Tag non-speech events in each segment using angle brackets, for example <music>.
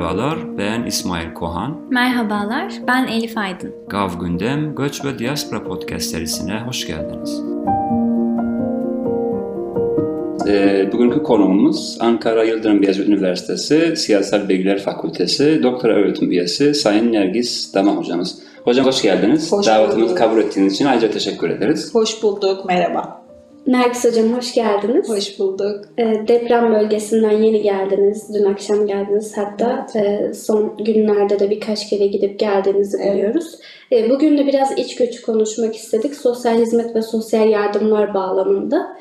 Merhabalar, ben İsmail Kohan. Merhabalar, ben Elif Aydın. Gav Gündem, Göç ve Diaspora Podcast serisine hoş geldiniz. Ee, bugünkü konuğumuz Ankara Yıldırım Beyazıt Üniversitesi Siyasal Bilgiler Fakültesi Doktora Öğretim Üyesi Sayın Nergis Dama hocamız. Hocam hoş geldiniz. Hoş Davetimizi kabul ettiğiniz için ayrıca teşekkür ederiz. Hoş bulduk, merhaba. Nergis Hocam hoş geldiniz. Hoş bulduk. Ee, deprem bölgesinden yeni geldiniz. Dün akşam geldiniz. Hatta e, son günlerde de birkaç kere gidip geldiğinizi Evet. biliyoruz. E, bugün de biraz iç göçü konuşmak istedik. Sosyal hizmet ve sosyal yardımlar bağlamında.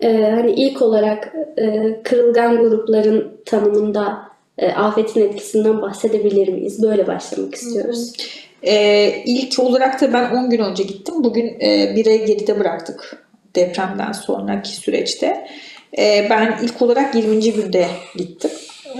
E, hani ilk olarak e, kırılgan grupların tanımında afetin etkisinden bahsedebilir miyiz? Böyle başlamak istiyoruz. Ee, ilk olarak da ben 10 gün önce gittim. Bugün e, bir ay geride bıraktık depremden sonraki süreçte. Ee, ben ilk olarak 20. günde gittim.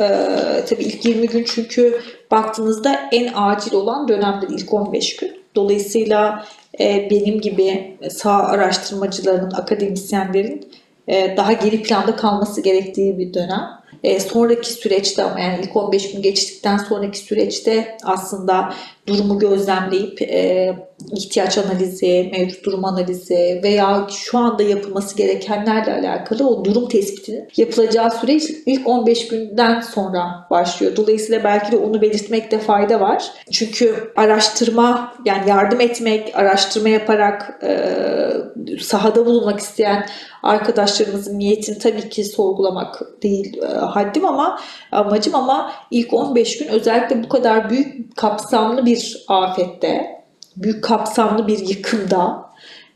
Ee, tabii ilk 20 gün çünkü baktığınızda en acil olan dönemdir ilk 15 gün. Dolayısıyla e, benim gibi sağ araştırmacıların, akademisyenlerin e, daha geri planda kalması gerektiği bir dönem. E, sonraki süreçte ama yani ilk 15 gün geçtikten sonraki süreçte aslında durumu gözlemleyip e, ihtiyaç analizi, mevcut durum analizi veya şu anda yapılması gerekenlerle alakalı o durum tespitinin yapılacağı süreç ilk 15 günden sonra başlıyor. Dolayısıyla belki de onu belirtmekte fayda var. Çünkü araştırma yani yardım etmek, araştırma yaparak e, sahada bulunmak isteyen arkadaşlarımızın niyetini tabii ki sorgulamak değil e, haddim ama amacım ama ilk 15 gün özellikle bu kadar büyük kapsamlı bir afette, büyük kapsamlı bir yıkımda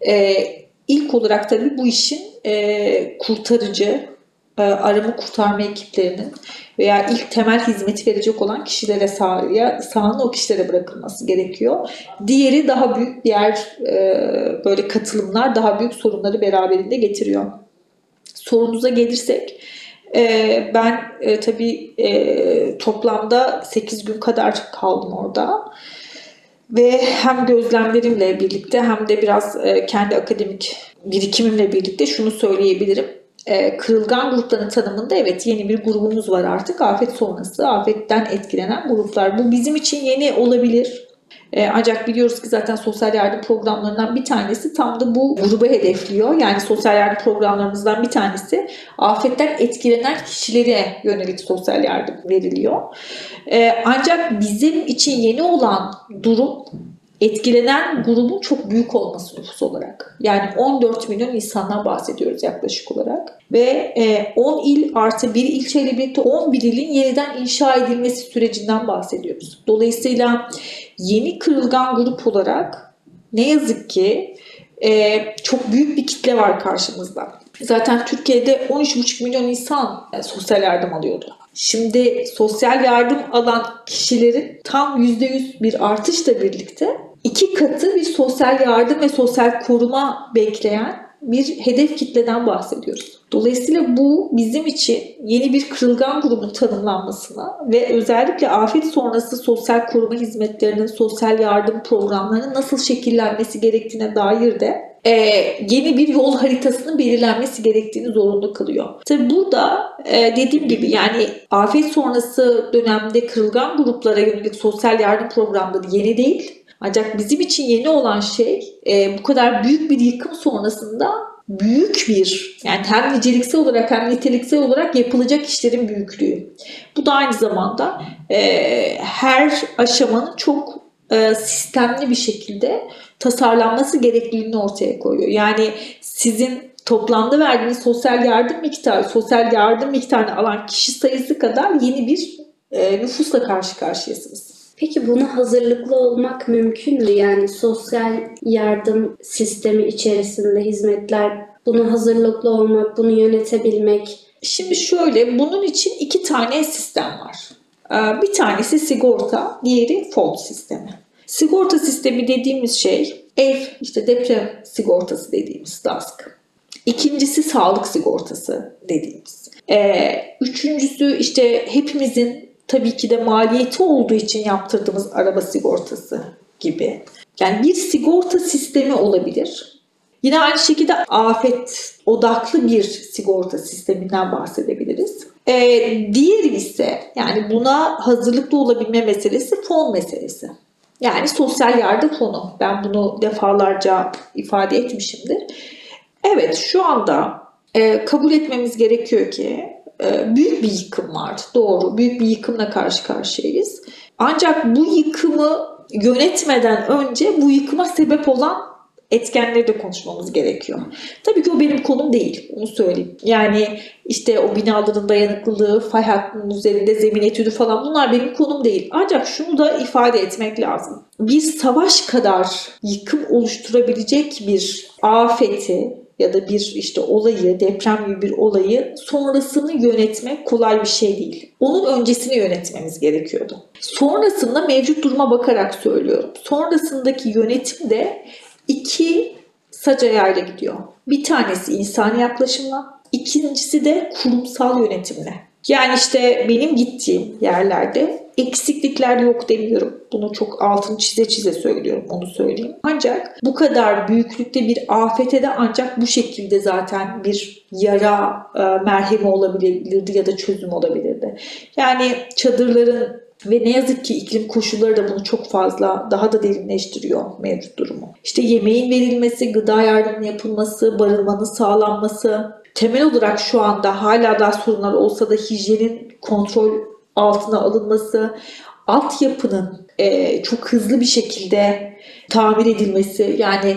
e, ilk olarak tabii bu işin e, kurtarıcı, e, arama kurtarma ekiplerinin veya ilk temel hizmeti verecek olan kişilere sahaya, sahanın o kişilere bırakılması gerekiyor. Diğeri daha büyük diğer e, böyle katılımlar daha büyük sorunları beraberinde getiriyor. Sorunuza gelirsek e, ben e, tabii e, toplamda 8 gün kadar kaldım orada. Ve hem gözlemlerimle birlikte hem de biraz e, kendi akademik birikimimle birlikte şunu söyleyebilirim. E, kırılgan grupların tanımında evet yeni bir grubumuz var artık. Afet sonrası, afetten etkilenen gruplar. Bu bizim için yeni olabilir. E, ancak biliyoruz ki zaten sosyal yardım programlarından bir tanesi tam da bu grubu hedefliyor. Yani sosyal yardım programlarımızdan bir tanesi afetten etkilenen kişilere yönelik sosyal yardım veriliyor. E, ancak bizim için yeni olan durum etkilenen grubun çok büyük olması nüfus olarak. Yani 14 milyon insandan bahsediyoruz yaklaşık olarak. Ve e, 10 il artı bir ilçeyle birlikte 11 ilin yeniden inşa edilmesi sürecinden bahsediyoruz. Dolayısıyla yeni kırılgan grup olarak ne yazık ki e, çok büyük bir kitle var karşımızda. Zaten Türkiye'de 13,5 milyon insan e, sosyal yardım alıyordu. Şimdi sosyal yardım alan kişilerin tam %100 bir artışla birlikte iki katı bir sosyal yardım ve sosyal koruma bekleyen bir hedef kitleden bahsediyoruz. Dolayısıyla bu bizim için yeni bir kırılgan grubun tanımlanmasına ve özellikle afet sonrası sosyal koruma hizmetlerinin, sosyal yardım programlarının nasıl şekillenmesi gerektiğine dair de e, yeni bir yol haritasının belirlenmesi gerektiğini zorunlu kılıyor. Tabi burada e, dediğim gibi yani afet sonrası dönemde kırılgan gruplara yönelik sosyal yardım programları yeni değil. Ancak bizim için yeni olan şey e, bu kadar büyük bir yıkım sonrasında büyük bir yani hem niceliksel olarak hem niteliksel olarak yapılacak işlerin büyüklüğü. Bu da aynı zamanda e, her aşamanın çok e, sistemli bir şekilde tasarlanması gerekliliğini ortaya koyuyor. Yani sizin toplamda verdiğiniz sosyal yardım miktarı, sosyal yardım miktarını alan kişi sayısı kadar yeni bir e, nüfusla karşı karşıyasınız. Peki buna hazırlıklı olmak mümkün mü? Yani sosyal yardım sistemi içerisinde hizmetler buna hazırlıklı olmak, bunu yönetebilmek. Şimdi şöyle bunun için iki tane sistem var. Ee, Bir tanesi sigorta, diğeri fon sistemi. Sigorta sistemi dediğimiz şey ev, işte deprem sigortası dediğimiz DASK. İkincisi sağlık sigortası dediğimiz. Ee, üçüncüsü işte hepimizin tabii ki de maliyeti olduğu için yaptırdığımız araba sigortası gibi. Yani bir sigorta sistemi olabilir. Yine aynı şekilde afet odaklı bir sigorta sisteminden bahsedebiliriz. E, diğeri ise yani buna hazırlıklı olabilme meselesi fon meselesi. Yani sosyal yardım fonu. Ben bunu defalarca ifade etmişimdir. Evet şu anda e, kabul etmemiz gerekiyor ki büyük bir yıkım var. Doğru. Büyük bir yıkımla karşı karşıyayız. Ancak bu yıkımı yönetmeden önce bu yıkıma sebep olan etkenleri de konuşmamız gerekiyor. Tabii ki o benim konum değil. Onu söyleyeyim. Yani işte o binaların dayanıklılığı, fay hattının üzerinde zemin etüdü falan bunlar benim konum değil. Ancak şunu da ifade etmek lazım. Bir savaş kadar yıkım oluşturabilecek bir afeti ya da bir işte olayı, deprem gibi bir olayı sonrasını yönetmek kolay bir şey değil. Onun öncesini yönetmemiz gerekiyordu. Sonrasında mevcut duruma bakarak söylüyorum. Sonrasındaki yönetim de iki sac ayağıyla gidiyor. Bir tanesi insani yaklaşımla, ikincisi de kurumsal yönetimle. Yani işte benim gittiğim yerlerde eksiklikler yok demiyorum. Bunu çok altını çize çize söylüyorum onu söyleyeyim. Ancak bu kadar büyüklükte bir afete de ancak bu şekilde zaten bir yara e, merhemi olabilirdi ya da çözüm olabilirdi. Yani çadırların ve ne yazık ki iklim koşulları da bunu çok fazla daha da derinleştiriyor mevcut durumu. İşte yemeğin verilmesi, gıda yardımının yapılması, barınmanın sağlanması, temel olarak şu anda hala daha sorunlar olsa da hijyenin kontrol altına alınması, altyapının e, çok hızlı bir şekilde tamir edilmesi yani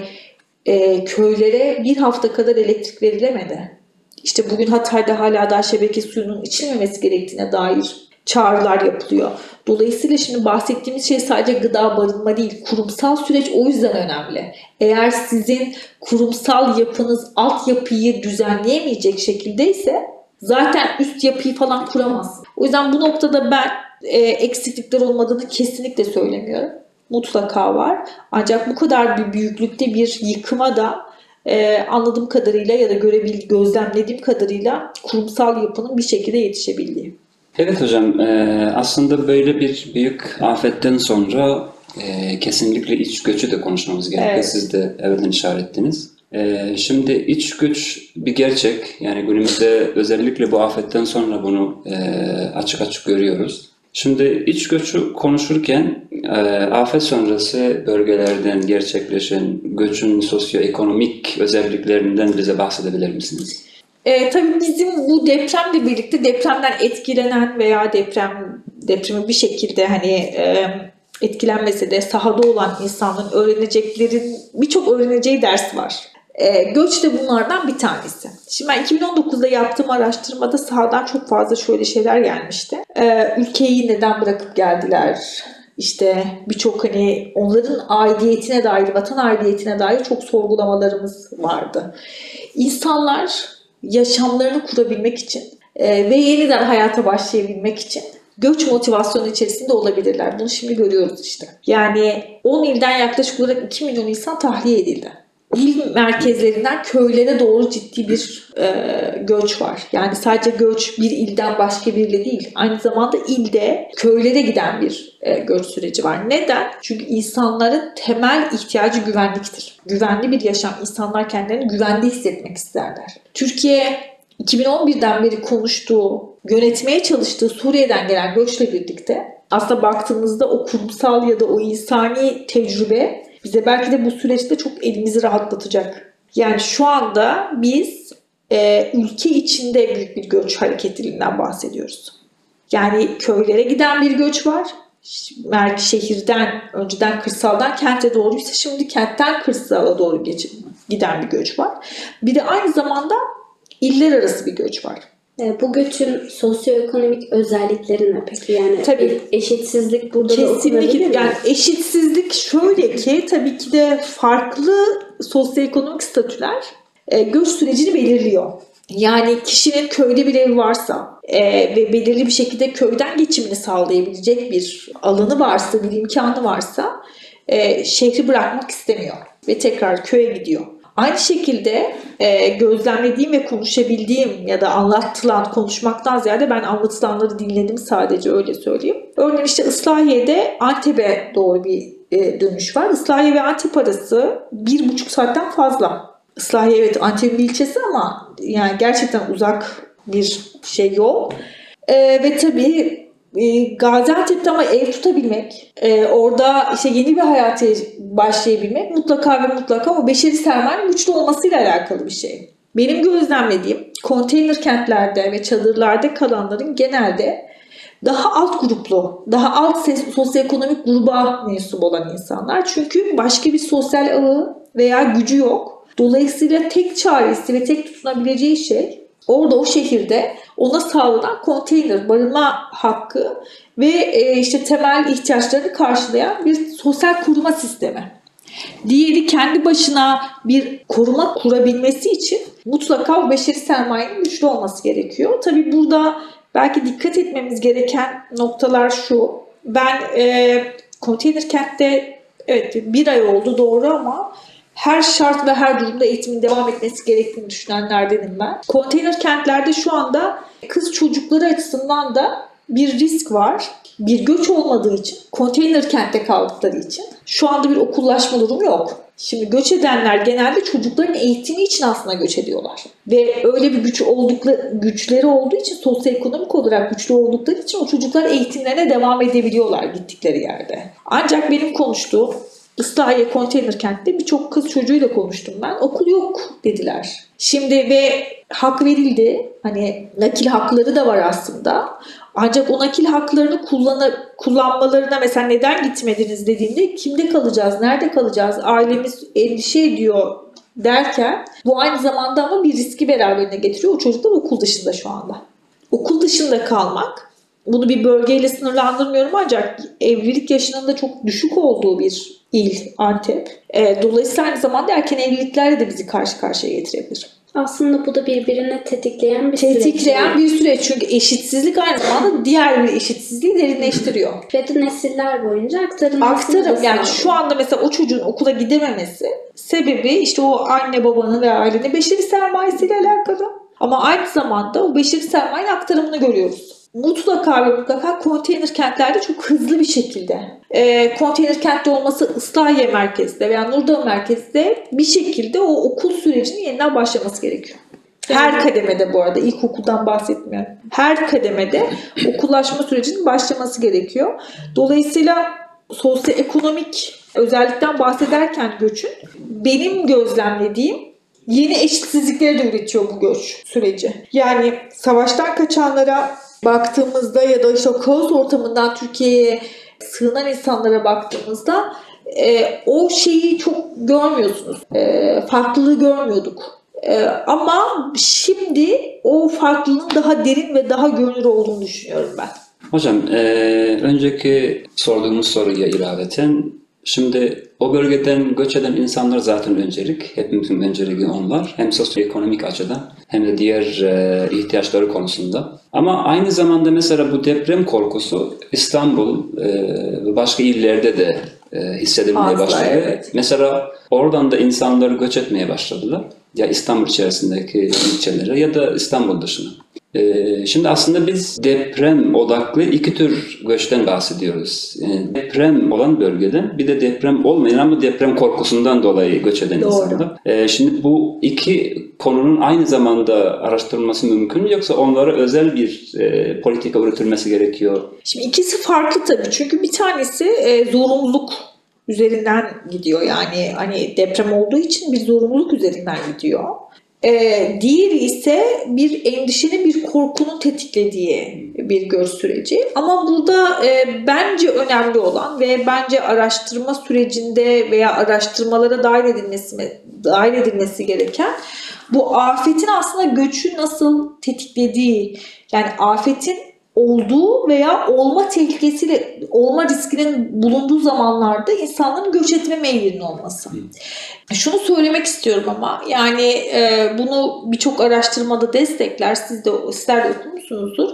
e, köylere bir hafta kadar elektrik verilemedi. İşte bugün Hatay'da hala daha şebeke suyunun içilmemesi gerektiğine dair çağrılar yapılıyor. Dolayısıyla şimdi bahsettiğimiz şey sadece gıda barınma değil. Kurumsal süreç o yüzden önemli. Eğer sizin kurumsal yapınız altyapıyı düzenleyemeyecek şekildeyse zaten üst yapıyı falan kuramaz. O yüzden bu noktada ben e, eksiklikler olmadığını kesinlikle söylemiyorum. Mutlaka var. Ancak bu kadar bir büyüklükte bir yıkıma da e, anladığım kadarıyla ya da görebil, gözlemlediğim kadarıyla kurumsal yapının bir şekilde yetişebildiği. Evet hocam, e, aslında böyle bir büyük afetten sonra e, kesinlikle iç göçü de konuşmamız gerekiyor. Evet. Siz de evden işaret ettiniz. E, şimdi iç göç bir gerçek. Yani günümüzde özellikle bu afetten sonra bunu e, açık açık görüyoruz. Şimdi iç göçü konuşurken e, afet sonrası bölgelerden gerçekleşen göçün sosyoekonomik özelliklerinden bize bahsedebilir misiniz? E, tabii bizim bu depremle birlikte depremden etkilenen veya deprem depremi bir şekilde hani e, etkilenmese de sahada olan insanların öğreneceklerin birçok öğreneceği ders var. E, göç de bunlardan bir tanesi. Şimdi ben 2019'da yaptığım araştırmada sahadan çok fazla şöyle şeyler gelmişti. E, ülkeyi neden bırakıp geldiler? İşte birçok hani onların aidiyetine dair, vatan aidiyetine dair çok sorgulamalarımız vardı. İnsanlar yaşamlarını kurabilmek için e, ve yeniden hayata başlayabilmek için göç motivasyonu içerisinde olabilirler. Bunu şimdi görüyoruz işte. Yani 10 ilden yaklaşık olarak 2 milyon insan tahliye edildi. İl merkezlerinden köylere doğru ciddi bir e, göç var. Yani sadece göç bir ilden başka bir ile değil. Aynı zamanda ilde köylere giden bir e, göç süreci var. Neden? Çünkü insanların temel ihtiyacı güvenliktir. Güvenli bir yaşam. İnsanlar kendilerini güvende hissetmek isterler. Türkiye 2011'den beri konuştuğu, yönetmeye çalıştığı Suriye'den gelen göçle birlikte aslında baktığımızda o kurumsal ya da o insani tecrübe bize belki de bu süreçte çok elimizi rahatlatacak. Yani şu anda biz e, ülke içinde büyük bir göç hareketliliğinden bahsediyoruz. Yani köylere giden bir göç var. Merkez şehirden, önceden kırsaldan kente doğruysa şimdi kentten kırsala doğru geçip giden bir göç var. Bir de aynı zamanda iller arası bir göç var. E, Bu göçün sosyoekonomik özellikleri ne peki? Yani Tabii. eşitsizlik burada da Kesinlikle. mi? Yani eşitsizlik şöyle ki tabii ki de farklı sosyoekonomik statüler e, göç sürecini belirliyor. Yani kişinin köyde bir evi varsa e, ve belirli bir şekilde köyden geçimini sağlayabilecek bir alanı varsa, bir imkanı varsa e, şehri bırakmak istemiyor ve tekrar köye gidiyor. Aynı şekilde e, gözlemlediğim ve konuşabildiğim ya da anlatılan konuşmaktan ziyade ben anlatılanları dinledim sadece öyle söyleyeyim. Örneğin işte Islahiye'de Antep'e doğru bir e, dönüş var. Islahiye ve Antep arası bir buçuk saatten fazla. Islahiye evet Antep'in ilçesi ama yani gerçekten uzak bir şey yol. E, ve tabii e, Gaziantep'te ama ev tutabilmek, e, orada işte yeni bir hayata başlayabilmek mutlaka ve mutlaka o beşeri sermayenin güçlü olmasıyla alakalı bir şey. Benim gözlemlediğim konteyner kentlerde ve çadırlarda kalanların genelde daha alt gruplu, daha alt ses- sosyoekonomik gruba mensup olan insanlar. Çünkü başka bir sosyal ağı veya gücü yok. Dolayısıyla tek çaresi ve tek tutunabileceği şey orada o şehirde ona sağlanan konteyner, barınma hakkı ve e, işte temel ihtiyaçlarını karşılayan bir sosyal koruma sistemi. Diğeri kendi başına bir koruma kurabilmesi için mutlaka o beşeri sermayenin güçlü olması gerekiyor. Tabii burada belki dikkat etmemiz gereken noktalar şu. Ben e, konteyner kentte evet bir ay oldu doğru ama her şart ve her durumda eğitimin devam etmesi gerektiğini düşünenlerdenim ben. Konteyner kentlerde şu anda kız çocukları açısından da bir risk var. Bir göç olmadığı için, konteyner kentte kaldıkları için şu anda bir okullaşma durumu yok. Şimdi göç edenler genelde çocukların eğitimi için aslında göç ediyorlar. Ve öyle bir güç oldukları, güçleri olduğu için sosyoekonomik olarak güçlü oldukları için o çocuklar eğitimlerine devam edebiliyorlar gittikleri yerde. Ancak benim konuştuğum Islahiye konteyner kentte birçok kız çocuğuyla konuştum ben. Okul yok dediler. Şimdi ve hak verildi. Hani nakil hakları da var aslında. Ancak o nakil haklarını kullanı, kullanmalarına mesela neden gitmediniz dediğinde kimde kalacağız, nerede kalacağız, ailemiz endişe ediyor derken bu aynı zamanda ama bir riski beraberine getiriyor. O çocuklar okul dışında şu anda. Okul dışında kalmak bunu bir bölgeyle sınırlandırmıyorum ancak evlilik yaşının da çok düşük olduğu bir il Antep. E, dolayısıyla aynı zamanda erken evliliklerle de bizi karşı karşıya getirebilir. Aslında bu da birbirini tetikleyen bir süreç. Tetikleyen bir süreç çünkü eşitsizlik aynı zamanda diğer bir eşitsizliği derinleştiriyor. Ve de nesiller boyunca aktarılması Aktarım yani şu anda mesela o çocuğun okula gidememesi sebebi işte o anne babanın ve ailenin beşeri sermayesiyle alakalı. Ama aynı zamanda o beşeri sermayenin aktarımını görüyoruz mutlaka ve mutlaka konteyner kentlerde çok hızlı bir şekilde e, konteyner kentte olması Islahiye merkezde veya Nurdağ merkezde bir şekilde o okul sürecinin yeniden başlaması gerekiyor. Her kademede bu arada ilkokuldan bahsetmiyorum. Her kademede okullaşma sürecinin başlaması gerekiyor. Dolayısıyla sosyoekonomik özellikten bahsederken göçün benim gözlemlediğim yeni eşitsizlikleri de üretiyor bu göç süreci. Yani savaştan kaçanlara baktığımızda ya da işte kaos ortamından Türkiye'ye sığınan insanlara baktığımızda e, o şeyi çok görmüyorsunuz. E, farklılığı görmüyorduk. E, ama şimdi o farklılığın daha derin ve daha görünür olduğunu düşünüyorum ben. Hocam, e, önceki sorduğumuz soruya ilaveten Şimdi o bölgeden göç eden insanlar zaten öncelik. Hepimizin önceliği onlar. Hem sosyoekonomik açıdan hem de diğer e, ihtiyaçları konusunda. Ama aynı zamanda mesela bu deprem korkusu İstanbul e, ve başka illerde de e, hissedilmeye Fazla, başladı. evet. Mesela oradan da insanlar göç etmeye başladılar. Ya İstanbul içerisindeki ilçelere ya da İstanbul dışına. Ee, Şimdi aslında biz deprem odaklı iki tür göçten bahsediyoruz. Yani deprem olan bölgeden bir de deprem olmayan ama deprem korkusundan dolayı göç eden Doğru. insanlar. Ee, Şimdi bu iki konunun aynı zamanda araştırılması mümkün mü yoksa onlara özel bir e, politika üretilmesi gerekiyor? Şimdi ikisi farklı tabii. Çünkü bir tanesi e, zorunluluk üzerinden gidiyor. Yani hani deprem olduğu için bir zorunluluk üzerinden gidiyor. E, diğeri ise bir endişenin, bir korkunun tetiklediği bir göç süreci. Ama burada e, bence önemli olan ve bence araştırma sürecinde veya araştırmalara dahil edilmesi dahil edilmesi gereken bu afetin aslında göçü nasıl tetiklediği. Yani afetin olduğu veya olma tehlikesiyle olma riskinin bulunduğu zamanlarda insanların göç etme meylinin olması. Şunu söylemek istiyorum ama yani e, bunu birçok araştırmada destekler. Siz de sizler de okumuşsunuzdur.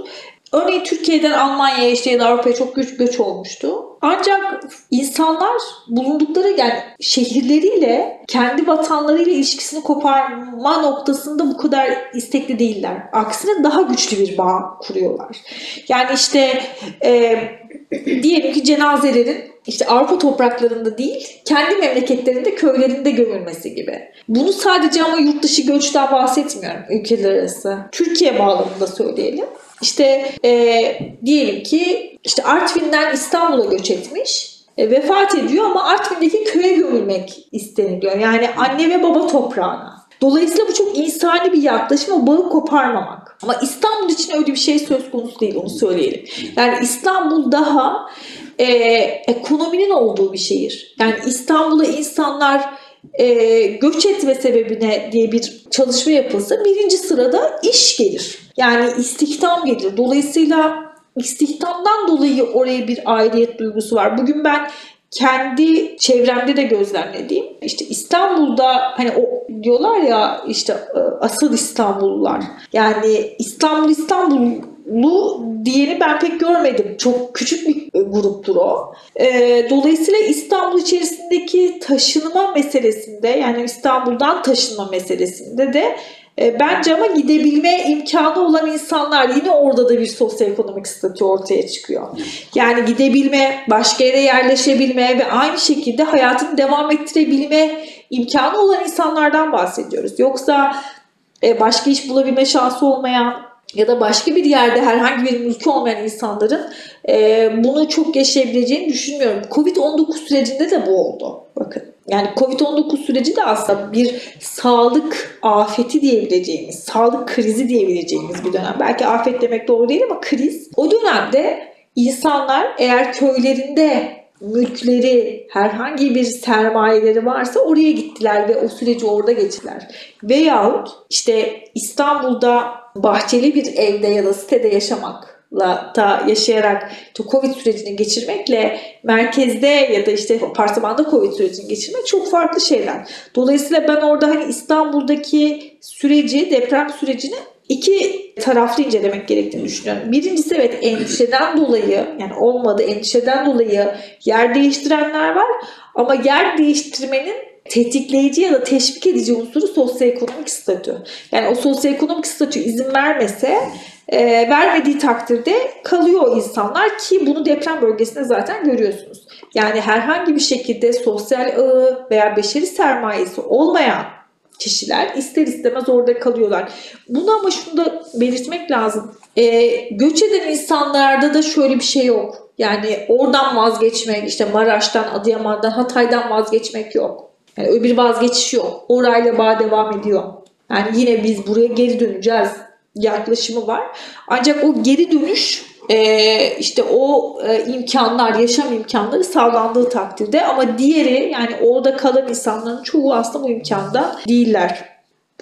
Örneğin Türkiye'den Almanya'ya işte ya da Avrupa'ya çok göç, göç olmuştu. Ancak insanlar bulundukları yani şehirleriyle kendi vatanlarıyla ilişkisini koparma noktasında bu kadar istekli değiller. Aksine daha güçlü bir bağ kuruyorlar. Yani işte e, diyelim ki cenazelerin işte Avrupa topraklarında değil, kendi memleketlerinde, köylerinde gömülmesi gibi. Bunu sadece ama yurt dışı göçten bahsetmiyorum ülkeler arası. Türkiye bağlamında söyleyelim. İşte e, diyelim ki işte Artvin'den İstanbul'a göç etmiş. E, vefat ediyor ama Artvin'deki köye gömülmek isteniliyor. Yani anne ve baba toprağına. Dolayısıyla bu çok insani bir yaklaşım o bağı koparmamak. Ama İstanbul için öyle bir şey söz konusu değil onu söyleyelim. Yani İstanbul daha e, ekonominin olduğu bir şehir. Yani İstanbul'a insanlar e, göç etme sebebine diye bir çalışma yapılsa birinci sırada iş gelir. Yani istihdam gelir. Dolayısıyla istihdamdan dolayı oraya bir aidiyet duygusu var. Bugün ben kendi çevremde de gözlemlediğim işte İstanbul'da hani o diyorlar ya işte e, asıl İstanbullular yani İstanbul İstanbullu diyeni ben pek görmedim. Çok küçük bir gruptur o. E, dolayısıyla İstanbul içerisindeki taşınma meselesinde yani İstanbul'dan taşınma meselesinde de e, bence ama gidebilme imkanı olan insanlar yine orada da bir sosyoekonomik statü ortaya çıkıyor. Yani gidebilme, başka yere yerleşebilme ve aynı şekilde hayatını devam ettirebilme imkanı olan insanlardan bahsediyoruz. Yoksa e, başka iş bulabilme şansı olmayan ya da başka bir yerde herhangi bir mülkü olmayan insanların e, bunu çok yaşayabileceğini düşünmüyorum. Covid-19 sürecinde de bu oldu. Bakın. Yani Covid-19 süreci de aslında bir sağlık afeti diyebileceğimiz, sağlık krizi diyebileceğimiz bir dönem. Belki afet demek doğru değil ama kriz. O dönemde insanlar eğer köylerinde mülkleri, herhangi bir sermayeleri varsa oraya gittiler ve o süreci orada geçirdiler. Veyahut işte İstanbul'da bahçeli bir evde ya da sitede yaşamak da yaşayarak işte Covid sürecini geçirmekle merkezde ya da işte apartmanda Covid sürecini geçirmek çok farklı şeyler. Dolayısıyla ben orada hani İstanbul'daki süreci, deprem sürecini iki taraflı incelemek gerektiğini düşünüyorum. Birincisi evet endişeden dolayı yani olmadı endişeden dolayı yer değiştirenler var ama yer değiştirmenin tetikleyici ya da teşvik edici unsuru sosyoekonomik statü. Yani o sosyoekonomik statü izin vermese e, vermediği takdirde kalıyor insanlar ki bunu deprem bölgesinde zaten görüyorsunuz. Yani herhangi bir şekilde sosyal ağı veya beşeri sermayesi olmayan kişiler ister istemez orada kalıyorlar. Bunu ama şunu da belirtmek lazım. E, göç eden insanlarda da şöyle bir şey yok. Yani oradan vazgeçmek, işte Maraş'tan, Adıyaman'dan, Hatay'dan vazgeçmek yok. Yani öyle bir vazgeçiş yok. Orayla bağ devam ediyor. Yani yine biz buraya geri döneceğiz yaklaşımı var. Ancak o geri dönüş e, işte o e, imkanlar, yaşam imkanları sağlandığı takdirde ama diğeri yani orada kalan insanların çoğu aslında bu imkanda değiller.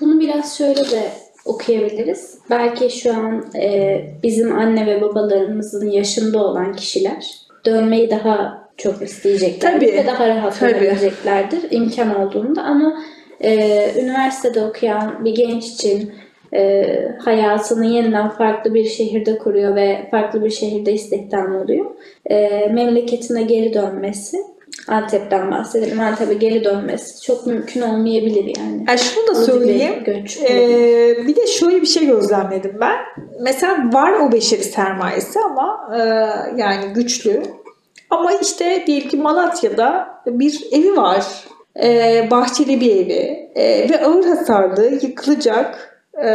Bunu biraz şöyle de okuyabiliriz. Belki şu an e, bizim anne ve babalarımızın yaşında olan kişiler dönmeyi daha çok isteyeceklerdir Tabii, ve daha rahat tabii. olabileceklerdir imkan olduğunda ama e, üniversitede okuyan bir genç için e, hayatını yeniden farklı bir şehirde kuruyor ve farklı bir şehirde istihdam oluyor. E, memleketine geri dönmesi, Antep'ten bahsedelim, Antep'e geri dönmesi çok mümkün olmayabilir yani. Yani şunu da bir söyleyeyim. Göç. Ee, bir de şöyle bir şey gözlemledim ben. Mesela var o beşeri sermayesi ama e, yani güçlü. Ama işte diyelim ki Malatya'da bir evi var. E, bahçeli bir evi. E, ve ağır hasarlı, yıkılacak. E,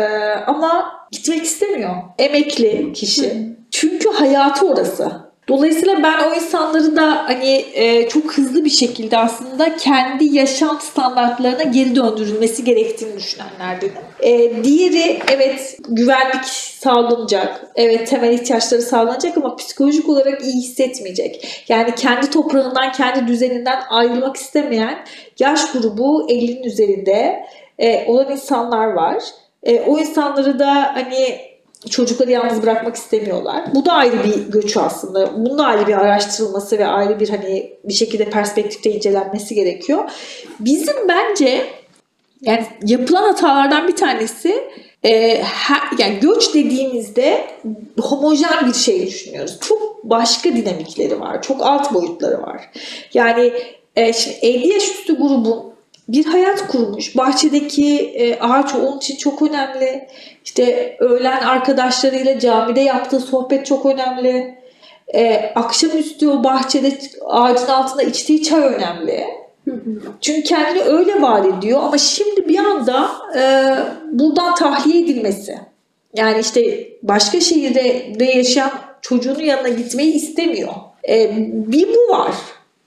ama gitmek istemiyor. Emekli kişi. Çünkü hayatı orası. Dolayısıyla ben o insanları da hani e, çok hızlı bir şekilde aslında kendi yaşam standartlarına geri döndürülmesi gerektiğini düşünenlerdenim. E, diğeri evet güvenlik sağlanacak. Evet temel ihtiyaçları sağlanacak ama psikolojik olarak iyi hissetmeyecek. Yani kendi toprağından, kendi düzeninden ayrılmak istemeyen yaş grubu 50'nin üzerinde e, olan insanlar var. E, o insanları da hani çocukları yalnız bırakmak istemiyorlar. Bu da ayrı bir göç aslında. Bunun da ayrı bir araştırılması ve ayrı bir hani bir şekilde perspektifte incelenmesi gerekiyor. Bizim bence yani yapılan hatalardan bir tanesi e, her, yani göç dediğimizde homojen bir şey düşünüyoruz. Çok başka dinamikleri var. Çok alt boyutları var. Yani e, şimdi 50 yaş üstü grubun bir hayat kurmuş. Bahçedeki e, ağaç onun için çok önemli. İşte öğlen arkadaşlarıyla camide yaptığı sohbet çok önemli. e, akşamüstü o bahçede ağacın altında içtiği çay önemli. Çünkü kendini öyle var ediyor ama şimdi bir anda e, buradan tahliye edilmesi. Yani işte başka şehirde de yaşayan çocuğunun yanına gitmeyi istemiyor. E, bir bu var.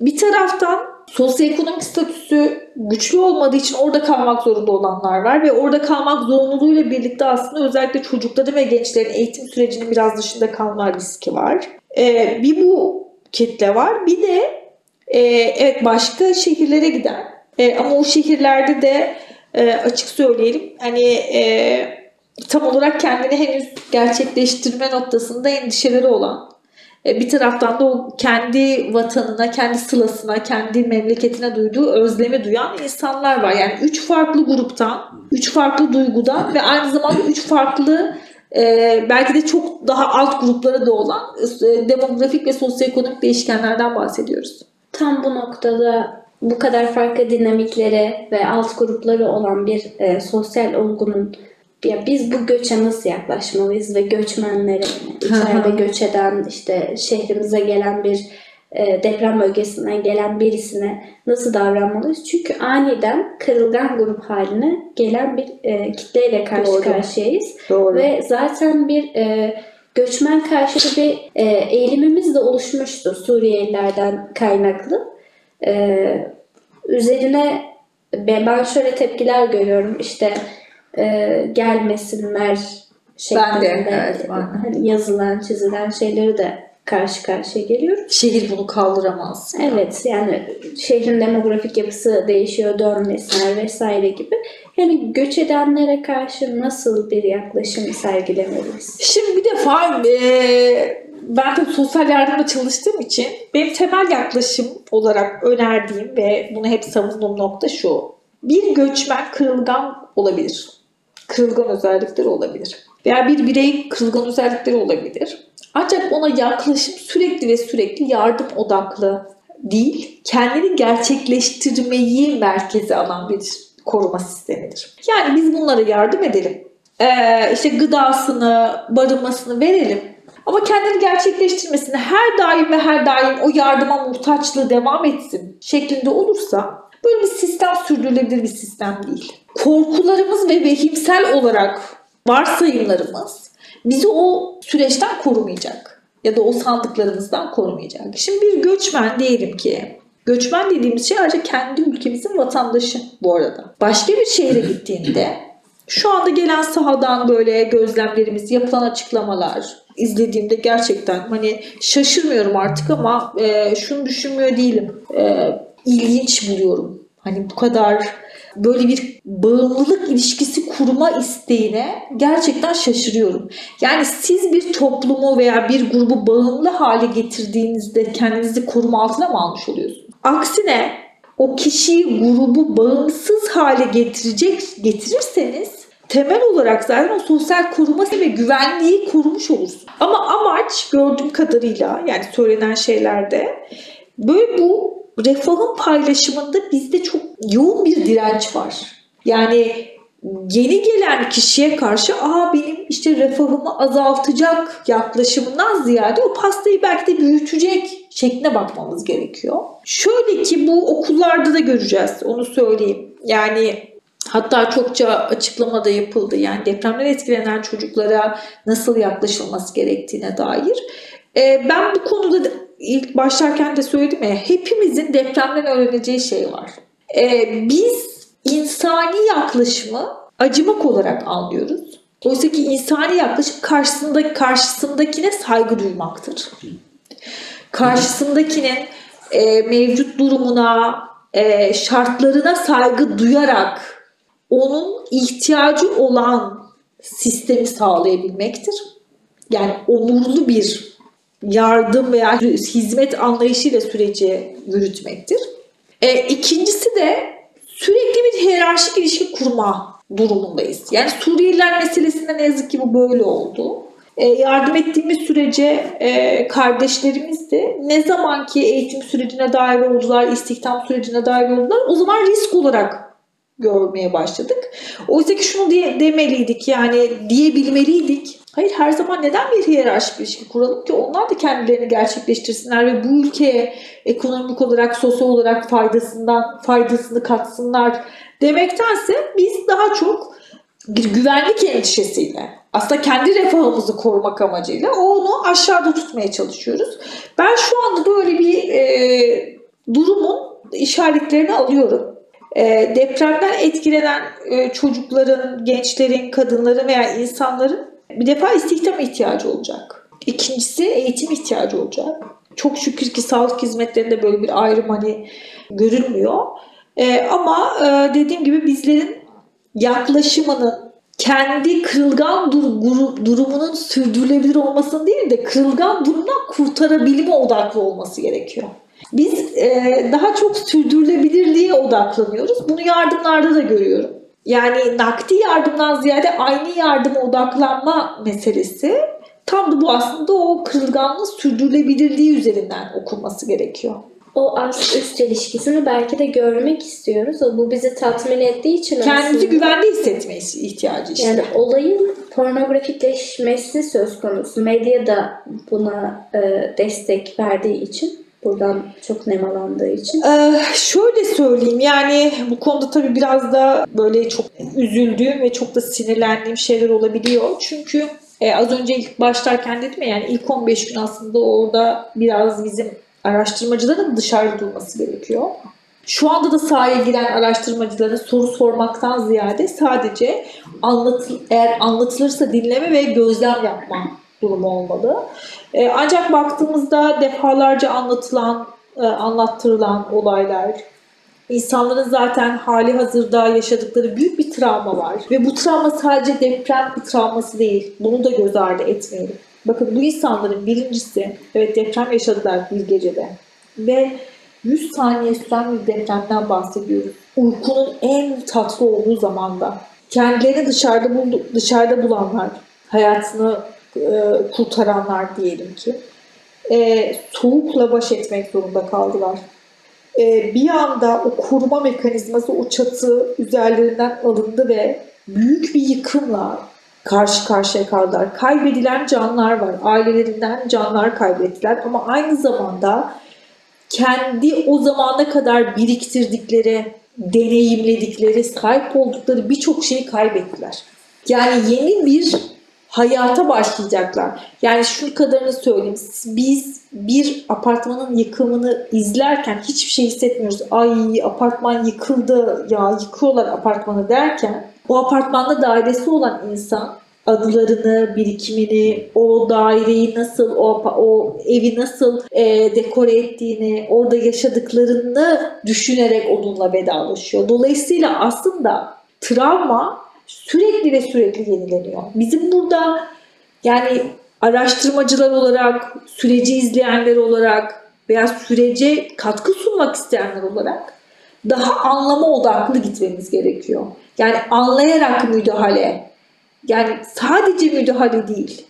Bir taraftan sosyoekonomik statüsü güçlü olmadığı için orada kalmak zorunda olanlar var ve orada kalmak zorunluluğuyla birlikte aslında özellikle çocukların ve gençlerin eğitim sürecinin biraz dışında kalma riski var. E, bir bu kitle var. Bir de e, evet başka şehirlere giden e, ama o şehirlerde de e, açık söyleyelim hani e, tam olarak kendini henüz gerçekleştirme noktasında endişeleri olan bir taraftan da o kendi vatanına, kendi sılasına, kendi memleketine duyduğu özlemi duyan insanlar var. Yani üç farklı gruptan, üç farklı duygudan ve aynı zamanda üç farklı e, belki de çok daha alt gruplara da olan e, demografik ve sosyoekonomik değişkenlerden bahsediyoruz. Tam bu noktada bu kadar farklı dinamiklere ve alt grupları olan bir e, sosyal olgunun ya biz bu göçe nasıl yaklaşmalıyız ve göçmenlere içeride göç eden işte şehrimize gelen bir e, deprem bölgesinden gelen birisine nasıl davranmalıyız? Çünkü aniden kırılgan grup haline gelen bir e, kitleyle karşı Doğru. karşıyayız. Doğru. Ve zaten bir e, göçmen karşıtı bir e, eğilimimiz de oluşmuştu Suriyelilerden kaynaklı. E, üzerine ben ben şöyle tepkiler görüyorum işte e, gelmesinler şeklinde de, evet, de. hani yazılan çizilen şeyleri de karşı karşıya geliyorum. Şehir bunu kaldıramaz. Evet yani şehrin demografik yapısı değişiyor, dönmesinler vesaire gibi. Yani göç edenlere karşı nasıl bir yaklaşım sergilemeliyiz? Şimdi bir defa e, ben tabii sosyal yardımda çalıştığım için benim temel yaklaşım olarak önerdiğim ve bunu hep savunduğum nokta şu. Bir göçmen kırılgan olabilir. Kırılgan özellikleri olabilir. Veya bir birey kırılgan özellikleri olabilir. Ancak ona yaklaşım sürekli ve sürekli yardım odaklı değil, kendini gerçekleştirmeyi merkeze alan bir koruma sistemidir. Yani biz bunlara yardım edelim. Ee, işte gıdasını, barınmasını verelim. Ama kendini gerçekleştirmesini her daim ve her daim o yardıma muhtaçlığı devam etsin şeklinde olursa böyle bir sistem sürdürülebilir bir sistem değil. Korkularımız ve vehimsel olarak varsayımlarımız bizi o süreçten korumayacak. Ya da o sandıklarımızdan korumayacak. Şimdi bir göçmen diyelim ki Göçmen dediğimiz şey ayrıca kendi ülkemizin vatandaşı bu arada. Başka bir şehre gittiğinde şu anda gelen sahadan böyle gözlemlerimiz, yapılan açıklamalar izlediğimde gerçekten hani şaşırmıyorum artık ama e, şunu düşünmüyor değilim. E, ilginç buluyorum. Hani bu kadar böyle bir bağımlılık ilişkisi kurma isteğine gerçekten şaşırıyorum. Yani siz bir toplumu veya bir grubu bağımlı hale getirdiğinizde kendinizi koruma altına mı almış oluyorsunuz? Aksine o kişiyi, grubu bağımsız hale getirecek getirirseniz temel olarak zaten o sosyal koruması ve güvenliği korumuş olursun. Ama amaç gördüğüm kadarıyla yani söylenen şeylerde böyle bu refahın paylaşımında bizde çok yoğun bir direnç var. Yani yeni gelen kişiye karşı aa benim işte refahımı azaltacak yaklaşımından ziyade o pastayı belki de büyütecek şekline bakmamız gerekiyor. Şöyle ki bu okullarda da göreceğiz onu söyleyeyim. Yani hatta çokça açıklama da yapıldı. Yani depremden etkilenen çocuklara nasıl yaklaşılması gerektiğine dair. Ben bu konuda da ilk başlarken de söyledim ya hepimizin depremden öğreneceği şey var. Ee, biz insani yaklaşımı acımak olarak anlıyoruz. Oysa ki insani yaklaşım karşısında karşısındakine saygı duymaktır. Karşısındakinin e, mevcut durumuna, e, şartlarına saygı duyarak onun ihtiyacı olan sistemi sağlayabilmektir. Yani onurlu bir yardım veya hizmet anlayışıyla süreci yürütmektir. E, ikincisi de sürekli bir hiyerarşik ilişki kurma durumundayız. Yani Suriyeliler meselesinde ne yazık ki bu böyle oldu. E, yardım ettiğimiz sürece e, kardeşlerimiz de ne zaman ki eğitim sürecine dahil oldular, istihdam sürecine dahil oldular o zaman risk olarak görmeye başladık. Oysa ki şunu diye, demeliydik yani diyebilmeliydik. Hayır her zaman neden bir hiyerarşik ilişki kuralım ki onlar da kendilerini gerçekleştirsinler ve bu ülkeye ekonomik olarak, sosyal olarak faydasından faydasını katsınlar demektense biz daha çok bir güvenlik endişesiyle aslında kendi refahımızı korumak amacıyla onu aşağıda tutmaya çalışıyoruz. Ben şu anda böyle bir e, durumun işaretlerini alıyorum. E, depremden etkilenen e, çocukların, gençlerin, kadınların veya insanların bir defa istihdam ihtiyacı olacak. İkincisi eğitim ihtiyacı olacak. Çok şükür ki sağlık hizmetlerinde böyle bir ayrım hani görünmüyor. E, ama e, dediğim gibi bizlerin yaklaşımının kendi kırılgan dur- guru- durumunun sürdürülebilir olmasını değil de kırılgan durumdan kurtarabilme odaklı olması gerekiyor. Biz e, daha çok sürdürülebilirliğe odaklanıyoruz. Bunu yardımlarda da görüyorum. Yani nakdi yardımdan ziyade aynı yardıma odaklanma meselesi tam da bu aslında o kırılganlığı sürdürülebilirliği üzerinden okunması gerekiyor. O ast üst ilişkisini belki de görmek istiyoruz. O bu bizi tatmin ettiği için Kendimizi aslında- güvende hissetmesi ihtiyacı işte. Yani olayın pornografikleşmesi söz konusu. Medya da buna e, destek verdiği için, buradan çok nemalandığı için. Ee, şöyle söyleyeyim yani bu konuda tabii biraz da böyle çok üzüldüğüm ve çok da sinirlendiğim şeyler olabiliyor. Çünkü e, az önce ilk başlarken dedim ya yani ilk 15 gün aslında orada biraz bizim araştırmacıların dışarıda durması gerekiyor. Şu anda da sahaya giren araştırmacıların soru sormaktan ziyade sadece anlatıl eğer anlatılırsa dinleme ve gözlem yapma durumu olmalı. E, ancak baktığımızda defalarca anlatılan, e, anlattırılan olaylar, insanların zaten hali hazırda yaşadıkları büyük bir travma var. Ve bu travma sadece deprem travması değil. Bunu da göz ardı etmeyelim. Bakın bu insanların birincisi, evet deprem yaşadılar bir gecede. Ve 100 saniye süren bir depremden bahsediyoruz. Uykunun en tatlı olduğu zamanda. Kendilerini dışarıda buldu, dışarıda bulanlar, hayatını e, kurtaranlar diyelim ki e, soğukla baş etmek zorunda kaldılar. E, bir anda o koruma mekanizması o çatı üzerlerinden alındı ve büyük bir yıkımla karşı karşıya kaldılar. Kaybedilen canlar var. Ailelerinden canlar kaybettiler ama aynı zamanda kendi o zamana kadar biriktirdikleri, deneyimledikleri, sahip oldukları birçok şeyi kaybettiler. Yani yeni bir hayata başlayacaklar. Yani şu kadarını söyleyeyim. Biz bir apartmanın yıkımını izlerken hiçbir şey hissetmiyoruz. Ay apartman yıkıldı ya yıkıyorlar apartmanı derken o apartmanda dairesi olan insan anılarını, birikimini, o daireyi nasıl, o, o evi nasıl e, dekore ettiğini, orada yaşadıklarını düşünerek onunla vedalaşıyor. Dolayısıyla aslında travma sürekli ve sürekli yenileniyor. Bizim burada yani araştırmacılar olarak, süreci izleyenler olarak veya sürece katkı sunmak isteyenler olarak daha anlama odaklı gitmemiz gerekiyor. Yani anlayarak müdahale. Yani sadece müdahale değil.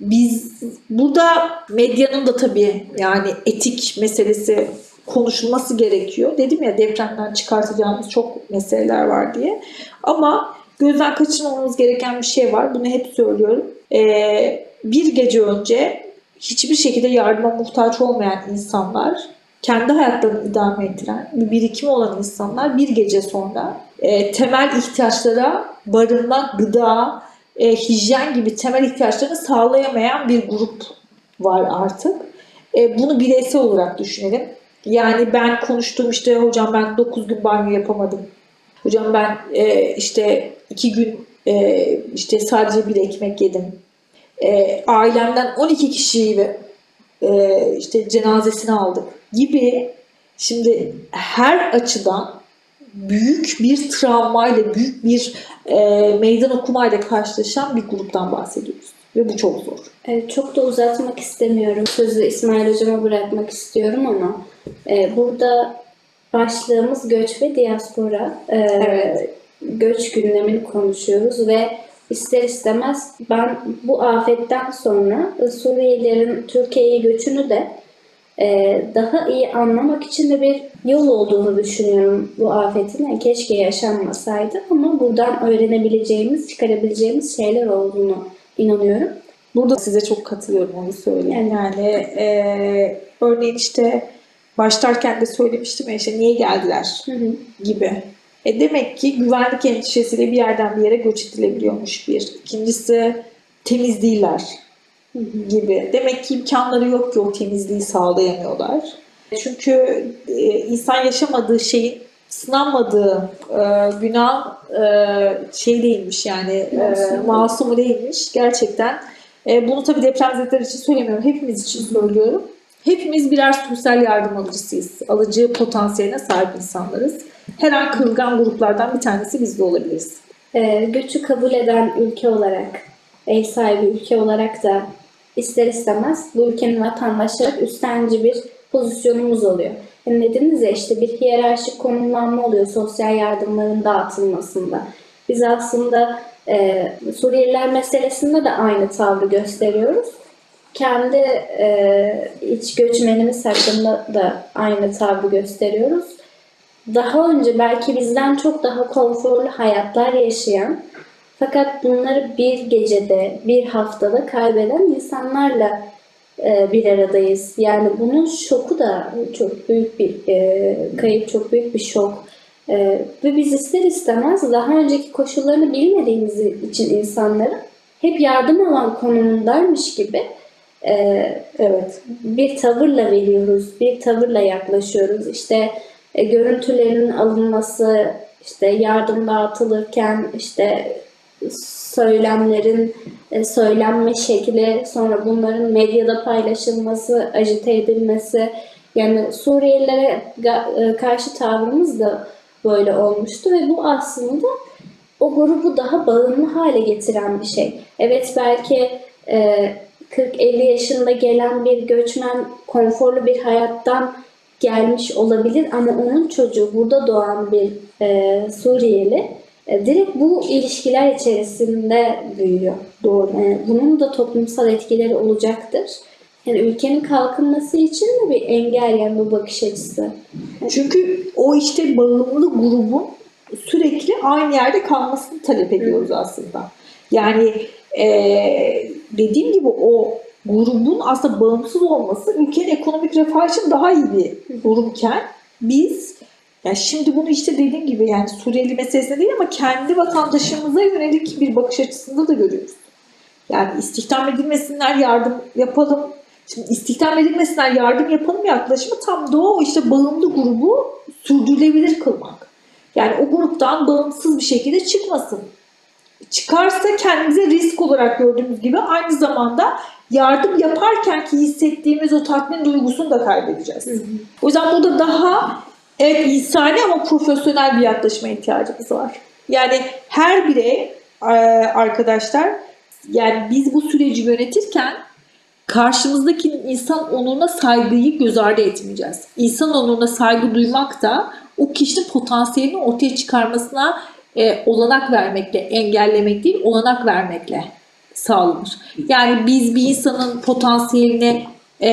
Biz burada medyanın da tabii yani etik meselesi konuşulması gerekiyor. Dedim ya depremden çıkartacağımız çok meseleler var diye. Ama gözden kaçırmamamız gereken bir şey var. Bunu hep söylüyorum. Ee, bir gece önce hiçbir şekilde yardıma muhtaç olmayan insanlar, kendi hayatlarını idame ettiren, bir birikimi olan insanlar bir gece sonra e, temel ihtiyaçlara barınma, gıda, e, hijyen gibi temel ihtiyaçlarını sağlayamayan bir grup var artık. E, bunu bireysel olarak düşünelim. Yani ben konuştum işte hocam ben 9 gün banyo yapamadım. Hocam ben e, işte 2 gün e, işte sadece bir ekmek yedim. E, ailemden 12 kişiyi ve e, işte cenazesini aldık gibi şimdi her açıdan büyük bir travmayla, büyük bir e, meydan okumayla karşılaşan bir gruptan bahsediyoruz. Ve bu çok zor. Evet, çok da uzatmak istemiyorum. Sözü İsmail Hocam'a bırakmak istiyorum ama e, burada başlığımız göç ve diaspora. E, Evet. Göç gündemini konuşuyoruz ve ister istemez ben bu afetten sonra Suriyelilerin Türkiye'ye göçünü de e, daha iyi anlamak için de bir yol olduğunu düşünüyorum bu afetin. Yani keşke yaşanmasaydı ama buradan öğrenebileceğimiz, çıkarabileceğimiz şeyler olduğunu inanıyorum. Burada size çok katılıyorum onu söyleyeyim. Yani e, örneğin işte başlarken de söylemiştim ya işte niye geldiler Hı hı. gibi. E demek ki güvenlik endişesiyle bir yerden bir yere göç edilebiliyormuş bir. İkincisi temiz değiller Hı hı. gibi. Demek ki imkanları yok ki o temizliği sağlayamıyorlar. Çünkü e, insan yaşamadığı şeyin sınanmadığı e, günah e, şey değilmiş yani e, Masum. masumu değilmiş gerçekten. E, bunu tabii depremzedeler için söylemiyorum. Hepimiz için söylüyorum. Hepimiz birer sosyal yardım alıcısıyız. Alıcı potansiyeline sahip insanlarız. Her an kırılgan gruplardan bir tanesi biz de olabiliriz. Ee, göçü kabul eden ülke olarak, ev sahibi ülke olarak da ister istemez bu ülkenin vatandaşları üstenci bir pozisyonumuz oluyor. Yani dediniz ya işte bir hiyerarşik konumlanma oluyor sosyal yardımların dağıtılmasında. Biz aslında e, Suriyeliler meselesinde de aynı tavrı gösteriyoruz. Kendi e, iç göçmenimiz hakkında da aynı tavrı gösteriyoruz daha önce belki bizden çok daha konforlu hayatlar yaşayan fakat bunları bir gecede, bir haftada kaybeden insanlarla e, bir aradayız. Yani bunun şoku da çok büyük bir e, kayıp, çok büyük bir şok. E, ve biz ister istemez daha önceki koşullarını bilmediğimiz için insanların hep yardım alan konumundaymış gibi e, Evet. bir tavırla veriyoruz, bir tavırla yaklaşıyoruz. İşte e, görüntülerin alınması, işte yardım dağıtılırken işte söylemlerin e, söylenme şekli, sonra bunların medyada paylaşılması, ajite edilmesi. Yani Suriyelilere e, karşı tavrımız da böyle olmuştu ve bu aslında o grubu daha bağımlı hale getiren bir şey. Evet belki e, 40-50 yaşında gelen bir göçmen konforlu bir hayattan gelmiş olabilir ama onun çocuğu burada doğan bir e, Suriyeli e, direkt bu ilişkiler içerisinde büyüyor. Doğru. E, bunun da toplumsal etkileri olacaktır. Yani ülkenin kalkınması için de bir engel yani bu bakış açısı. Çünkü o işte bağımlı grubun sürekli aynı yerde kalmasını talep ediyoruz aslında. Yani eee, dediğim gibi o grubun aslında bağımsız olması ülkenin ekonomik refah için daha iyi bir durumken biz ya şimdi bunu işte dediğim gibi yani Suriyeli meselesinde değil ama kendi vatandaşımıza yönelik bir bakış açısında da görüyoruz. Yani istihdam edilmesinler, yardım yapalım. Şimdi istihdam edilmesinler, yardım yapalım yaklaşımı tam da o işte bağımlı grubu sürdürülebilir kılmak. Yani o gruptan bağımsız bir şekilde çıkmasın. Çıkarsa kendimize risk olarak gördüğümüz gibi aynı zamanda yardım yaparken ki hissettiğimiz o tatmin duygusunu da kaybedeceğiz. O yüzden burada daha evet insani ama profesyonel bir yaklaşıma ihtiyacımız var. Yani her birey e, arkadaşlar yani biz bu süreci yönetirken karşımızdaki insan onuruna saygıyı göz ardı etmeyeceğiz. İnsan onuruna saygı duymak da o kişinin potansiyelini ortaya çıkarmasına e, olanak vermekle, engellemek değil, olanak vermekle sağlanır. Yani biz bir insanın potansiyelini e,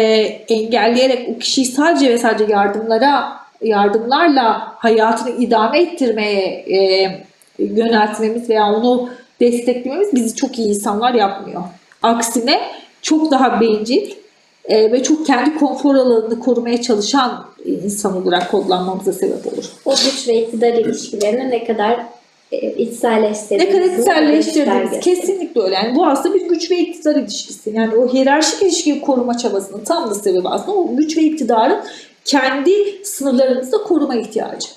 engelleyerek o kişiyi sadece ve sadece yardımlara yardımlarla hayatını idame ettirmeye e, yöneltmemiz veya onu desteklememiz bizi çok iyi insanlar yapmıyor. Aksine çok daha bencil e, ve çok kendi konfor alanını korumaya çalışan insan olarak kodlanmamıza sebep olur. O güç ve iktidar ilişkilerini ne kadar e, Ne içselleştirdiğimizi kadar içselleştirdiğimiz kesinlikle öyle. Yani bu aslında bir güç ve iktidar ilişkisi. Yani o hiyerarşik ilişkiyi koruma çabasının tam da sebebi aslında o güç ve iktidarın kendi sınırlarımızda koruma ihtiyacı.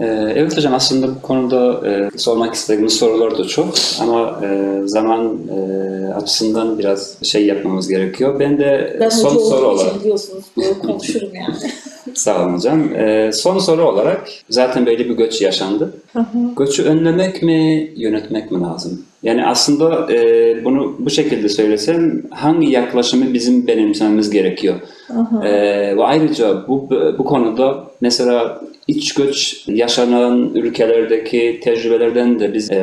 Ee, Evet hocam aslında bu konuda e, sormak istediğimiz sorular da çok ama e, zaman e, açısından biraz şey yapmamız gerekiyor. Ben de Ben son soru olarak biliyorsunuz konuşurum yani. <laughs> sağ olun hocam. E, son soru olarak zaten böyle bir göç yaşandı. Göçü önlemek mi, yönetmek mi lazım? Yani aslında e, bunu bu şekilde söylesem hangi yaklaşımı bizim benimsememiz gerekiyor? E, ve ayrıca bu bu konuda mesela iç göç yaşanan ülkelerdeki tecrübelerden de biz e,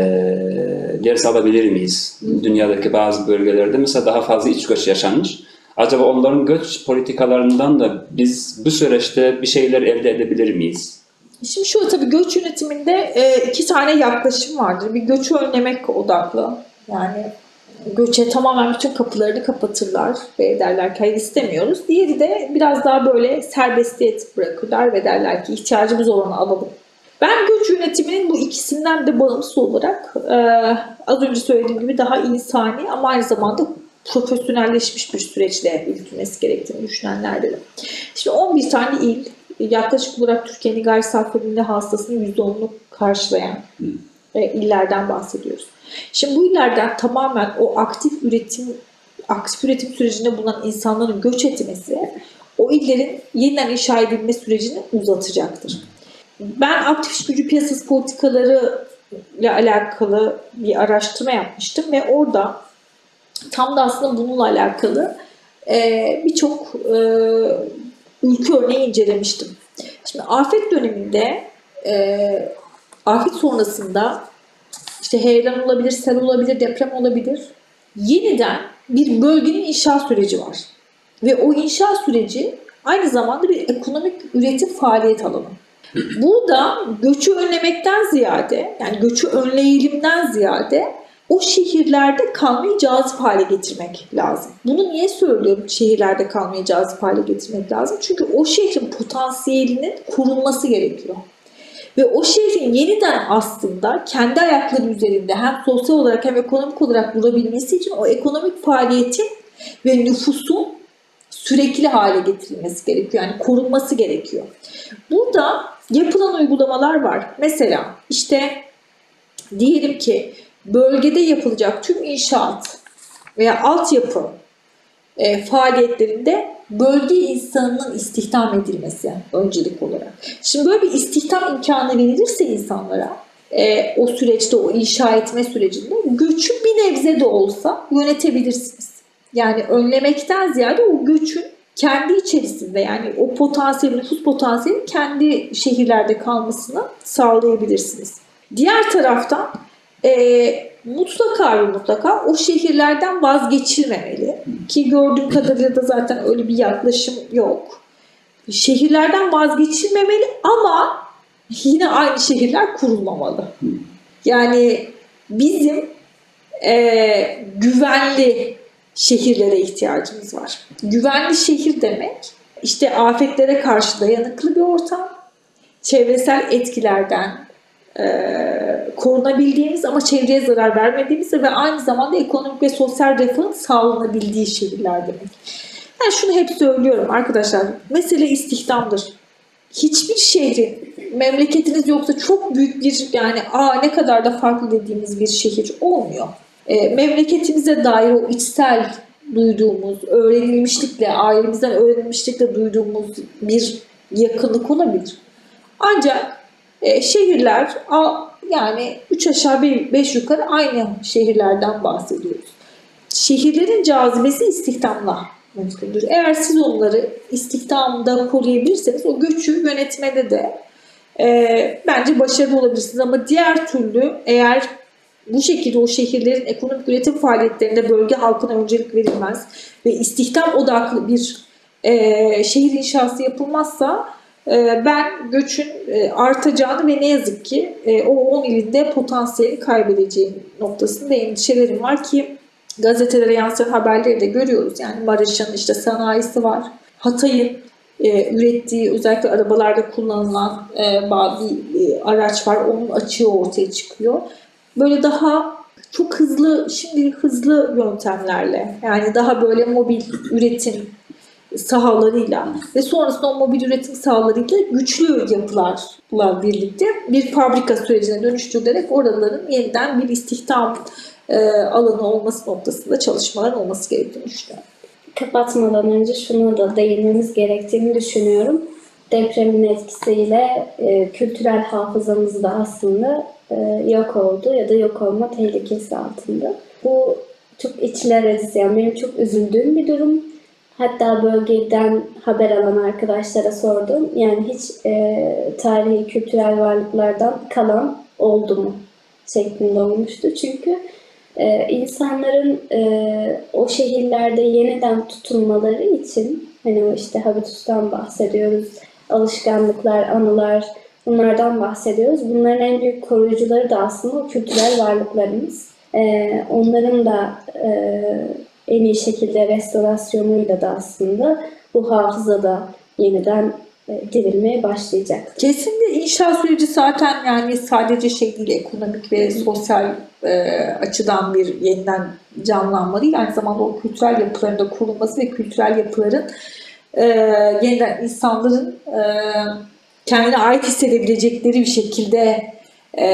ders alabilir miyiz? Dünyadaki bazı bölgelerde mesela daha fazla iç göç yaşanmış. Acaba onların göç politikalarından da biz bu süreçte bir şeyler elde edebilir miyiz? Şimdi şu tabii göç yönetiminde e, iki tane yaklaşım vardır. Bir göçü önlemek odaklı. Yani göçe tamamen bütün kapılarını kapatırlar ve derler ki hayır istemiyoruz. Diğeri de biraz daha böyle serbestiyet bırakırlar ve derler ki ihtiyacımız olanı alalım. Ben göç yönetiminin bu ikisinden de bağımsız olarak e, az önce söylediğim gibi daha insani ama aynı zamanda profesyonelleşmiş bir süreçle yürütülmesi gerektiğini düşünenlerdenim. Şimdi 11 tane il yaklaşık olarak Türkiye'nin gayri safi milli hastasının %10'unu karşılayan e, illerden bahsediyoruz. Şimdi bu illerden tamamen o aktif üretim aktif üretim sürecinde bulunan insanların göç etmesi o illerin yeniden inşa edilme sürecini uzatacaktır. Ben aktif iş gücü piyasası politikaları ile alakalı bir araştırma yapmıştım ve orada tam da aslında bununla alakalı e, birçok e, ülke örneği incelemiştim. Şimdi afet döneminde e, afet sonrasında işte heyelan olabilir, sel olabilir, deprem olabilir. Yeniden bir bölgenin inşa süreci var. Ve o inşa süreci aynı zamanda bir ekonomik üretim faaliyet alanı. Burada göçü önlemekten ziyade, yani göçü önleyelimden ziyade o şehirlerde kalmayı cazip hale getirmek lazım. Bunu niye söylüyorum şehirlerde kalmayı cazip hale getirmek lazım? Çünkü o şehrin potansiyelinin kurulması gerekiyor. Ve o şehrin yeniden aslında kendi ayakları üzerinde hem sosyal olarak hem ekonomik olarak durabilmesi için o ekonomik faaliyetin ve nüfusun sürekli hale getirilmesi gerekiyor. Yani korunması gerekiyor. Burada yapılan uygulamalar var. Mesela işte diyelim ki bölgede yapılacak tüm inşaat veya altyapı e, faaliyetlerinde bölge insanının istihdam edilmesi öncelik olarak. Şimdi böyle bir istihdam imkanı verilirse insanlara e, o süreçte, o inşa etme sürecinde göçü bir nebze de olsa yönetebilirsiniz. Yani önlemekten ziyade o göçün kendi içerisinde yani o potansiyel, nüfus potansiyeli kendi şehirlerde kalmasını sağlayabilirsiniz. Diğer taraftan e, mutlaka ve mutlaka o şehirlerden vazgeçilmemeli. Ki gördüğüm kadarıyla da zaten öyle bir yaklaşım yok. Şehirlerden vazgeçilmemeli ama yine aynı şehirler kurulmamalı. Yani bizim e, güvenli şehirlere ihtiyacımız var. Güvenli şehir demek işte afetlere karşı dayanıklı bir ortam, çevresel etkilerden e, korunabildiğimiz ama çevreye zarar vermediğimiz ve aynı zamanda ekonomik ve sosyal refahın sağlanabildiği şehirler demek. Ben şunu hep söylüyorum arkadaşlar. Mesele istihdamdır. Hiçbir şehrin memleketiniz yoksa çok büyük bir yani aa ne kadar da farklı dediğimiz bir şehir olmuyor. E, memleketimize dair o içsel duyduğumuz, öğrenilmişlikle, ailemizden öğrenilmişlikle duyduğumuz bir yakınlık olabilir. Ancak e, şehirler yani 3 aşağı 5 yukarı aynı şehirlerden bahsediyoruz. Şehirlerin cazibesi istihdamla mümkündür. Eğer siz onları istihdamda koruyabilirseniz o göçü yönetmede de e, bence başarılı olabilirsiniz. Ama diğer türlü eğer bu şekilde o şehirlerin ekonomik üretim faaliyetlerinde bölge halkına öncelik verilmez ve istihdam odaklı bir e, şehir inşası yapılmazsa ben göçün e, artacağını ve ne yazık ki e, o 10 ilinde potansiyeli kaybedeceği noktasında endişelerim var ki gazetelere yansıyan haberleri de görüyoruz. Yani Maraş'ın işte sanayisi var. Hatay'ın e, ürettiği özellikle arabalarda kullanılan e, araç var. Onun açığı ortaya çıkıyor. Böyle daha çok hızlı, şimdi hızlı yöntemlerle yani daha böyle mobil üretim sahalarıyla ve sonrasında o mobil üretim sahalarıyla güçlü yapılarla birlikte bir fabrika sürecine dönüştürülerek oraların yeniden bir istihdam e, alanı olması noktasında çalışmalar olması gerektiğini düşünüyorum. Kapatmadan önce şunu da değinmemiz gerektiğini düşünüyorum. Depremin etkisiyle e, kültürel hafızamız da aslında e, yok oldu ya da yok olma tehlikesi altında. Bu çok içler acısı. Yani benim çok üzüldüğüm bir durum. Hatta bölgeden haber alan arkadaşlara sordum. Yani hiç e, tarihi kültürel varlıklardan kalan oldu mu şeklinde olmuştu. Çünkü e, insanların e, o şehirlerde yeniden tutunmaları için hani o işte habitustan bahsediyoruz, alışkanlıklar, anılar bunlardan bahsediyoruz. Bunların en büyük koruyucuları da aslında o kültürel varlıklarımız. E, onların da e, en iyi şekilde restorasyonuyla da aslında bu hafıza da yeniden e, dirilmeye başlayacak. Kesinlikle inşaat süreci zaten yani sadece şey değil ekonomik ve sosyal e, açıdan bir yeniden canlanma değil aynı zamanda o kültürel yapıların da kurulması ve kültürel yapıların e, yeniden insanların e, kendine ait hissedebilecekleri bir şekilde e,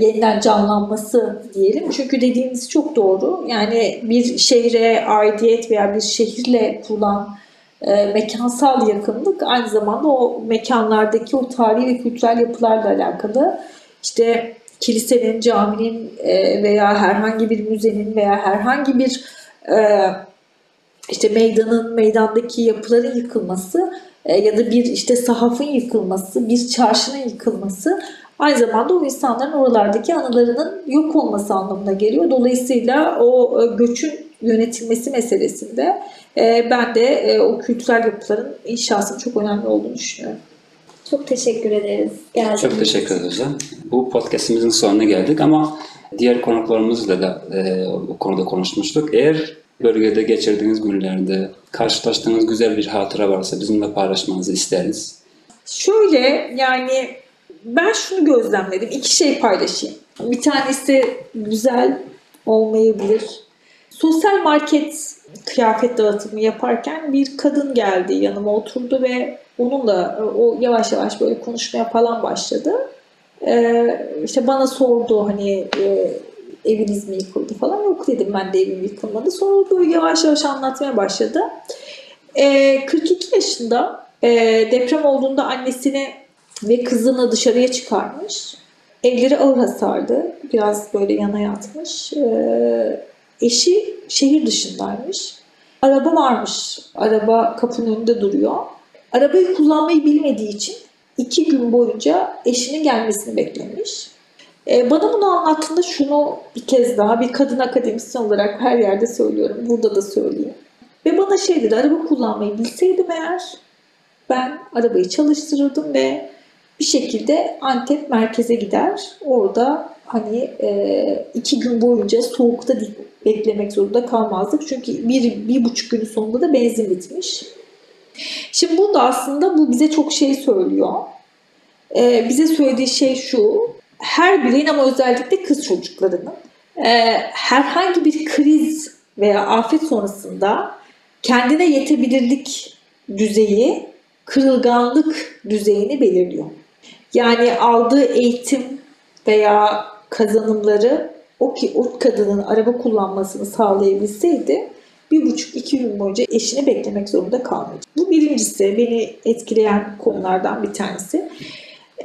yeniden canlanması diyelim. Çünkü dediğiniz çok doğru. Yani bir şehre aidiyet veya bir şehirle kurulan e, mekansal yakınlık aynı zamanda o mekanlardaki o tarihi ve kültürel yapılarla alakalı. İşte kilisenin, caminin e, veya herhangi bir müzenin veya herhangi bir e, işte meydanın, meydandaki yapıların yıkılması e, ya da bir işte sahafın yıkılması, bir çarşının yıkılması aynı zamanda o insanların oralardaki anılarının yok olması anlamına geliyor. Dolayısıyla o e, göçün yönetilmesi meselesinde e, ben de e, o kültürel yapıların inşasının çok önemli olduğunu düşünüyorum. Çok teşekkür ederiz. Geldiğiniz Çok teşekkür ederiz. Bu podcastimizin sonuna geldik ama diğer konuklarımızla da e, bu konuda konuşmuştuk. Eğer bölgede geçirdiğiniz günlerde karşılaştığınız güzel bir hatıra varsa bizimle paylaşmanızı isteriz. Şöyle yani ben şunu gözlemledim. İki şey paylaşayım. Bir tanesi güzel olmayabilir. Sosyal market kıyafet dağıtımı yaparken bir kadın geldi yanıma oturdu ve onunla o yavaş yavaş böyle konuşmaya falan başladı. Ee, işte bana sordu hani e, eviniz mi yıkıldı falan. Yok dedim ben de evim yıkılmadı. Sonra böyle yavaş yavaş anlatmaya başladı. Ee, 42 yaşında e, deprem olduğunda annesini ve kızını dışarıya çıkarmış. Elleri ağır hasarlı. Biraz böyle yana yatmış. Ee, eşi şehir dışındaymış. Araba varmış. Araba kapının önünde duruyor. Arabayı kullanmayı bilmediği için iki gün boyunca eşinin gelmesini beklemiş. Ee, bana bunu anlattığında şunu bir kez daha bir kadın akademisyen olarak her yerde söylüyorum. Burada da söyleyeyim. Ve bana şey dedi, araba kullanmayı bilseydim eğer ben arabayı çalıştırırdım ve bir şekilde Antep merkeze gider. Orada hani e, iki gün boyunca soğukta beklemek zorunda kalmazdık. Çünkü bir, bir buçuk günün sonunda da benzin bitmiş. Şimdi burada aslında bu bize çok şey söylüyor. E, bize söylediği şey şu. Her bireyin ama özellikle kız çocuklarının e, herhangi bir kriz veya afet sonrasında kendine yetebilirlik düzeyi kırılganlık düzeyini belirliyor. Yani aldığı eğitim veya kazanımları o ki o kadının araba kullanmasını sağlayabilseydi bir buçuk iki gün boyunca eşini beklemek zorunda kalmayacak. Bu birincisi beni etkileyen konulardan bir tanesi.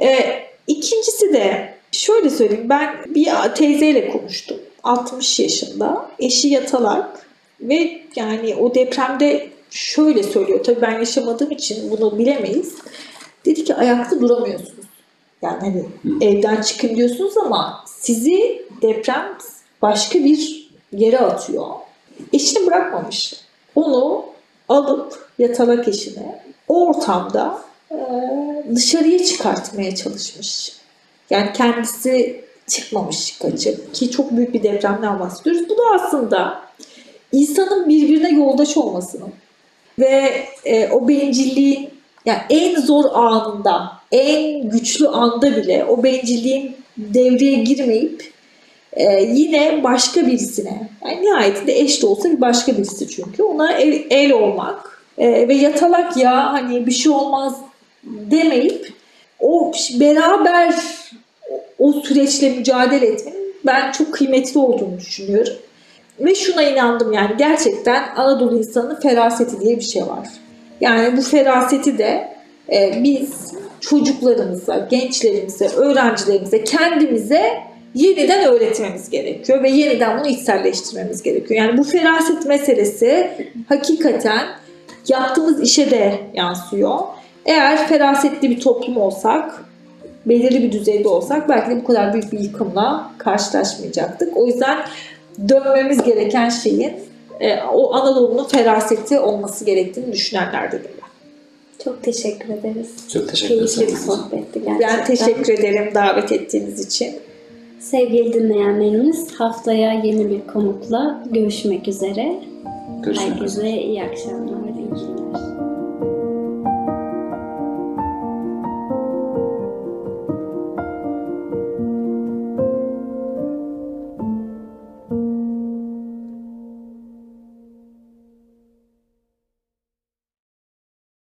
Ee, ikincisi de şöyle söyleyeyim ben bir teyzeyle konuştum. 60 yaşında eşi yatalak ve yani o depremde şöyle söylüyor tabii ben yaşamadığım için bunu bilemeyiz. Dedi ki ayakta duramıyorsunuz. Yani hani evden çıkın diyorsunuz ama sizi deprem başka bir yere atıyor. Eşini bırakmamış. Onu alıp yatalak eşine o ortamda e, dışarıya çıkartmaya çalışmış. Yani kendisi çıkmamış kaçıp ki çok büyük bir depremden bahsediyoruz. Bu da aslında insanın birbirine yoldaş olmasının ve e, o bencilliğin yani en zor anında, en güçlü anda bile o bencilliğin devreye girmeyip e, yine başka birisine, yani nihayetinde eş de olsa bir başka birisi çünkü ona el, el olmak e, ve yatalak ya hani bir şey olmaz demeyip o beraber o süreçle mücadele etmenin ben çok kıymetli olduğunu düşünüyorum. Ve şuna inandım yani gerçekten Anadolu insanının feraseti diye bir şey var. Yani bu feraseti de e, biz çocuklarımıza, gençlerimize, öğrencilerimize, kendimize yeniden öğretmemiz gerekiyor ve yeniden bunu içselleştirmemiz gerekiyor. Yani bu feraset meselesi hakikaten yaptığımız işe de yansıyor. Eğer ferasetli bir toplum olsak, belirli bir düzeyde olsak belki de bu kadar büyük bir yıkımla karşılaşmayacaktık. O yüzden dönmemiz gereken şeyin e, o Anadolu'nun feraseti olması gerektiğini düşünenlerdenim ben. Çok teşekkür ederiz. Çok teşekkür Keyifli bir ederiz. sohbetti gerçekten. Ben teşekkür ederim davet ettiğiniz için. Sevgili dinleyenlerimiz haftaya yeni bir konukla görüşmek üzere. Görüşmek üzere. Herkese iyi akşamlar, iyi günler.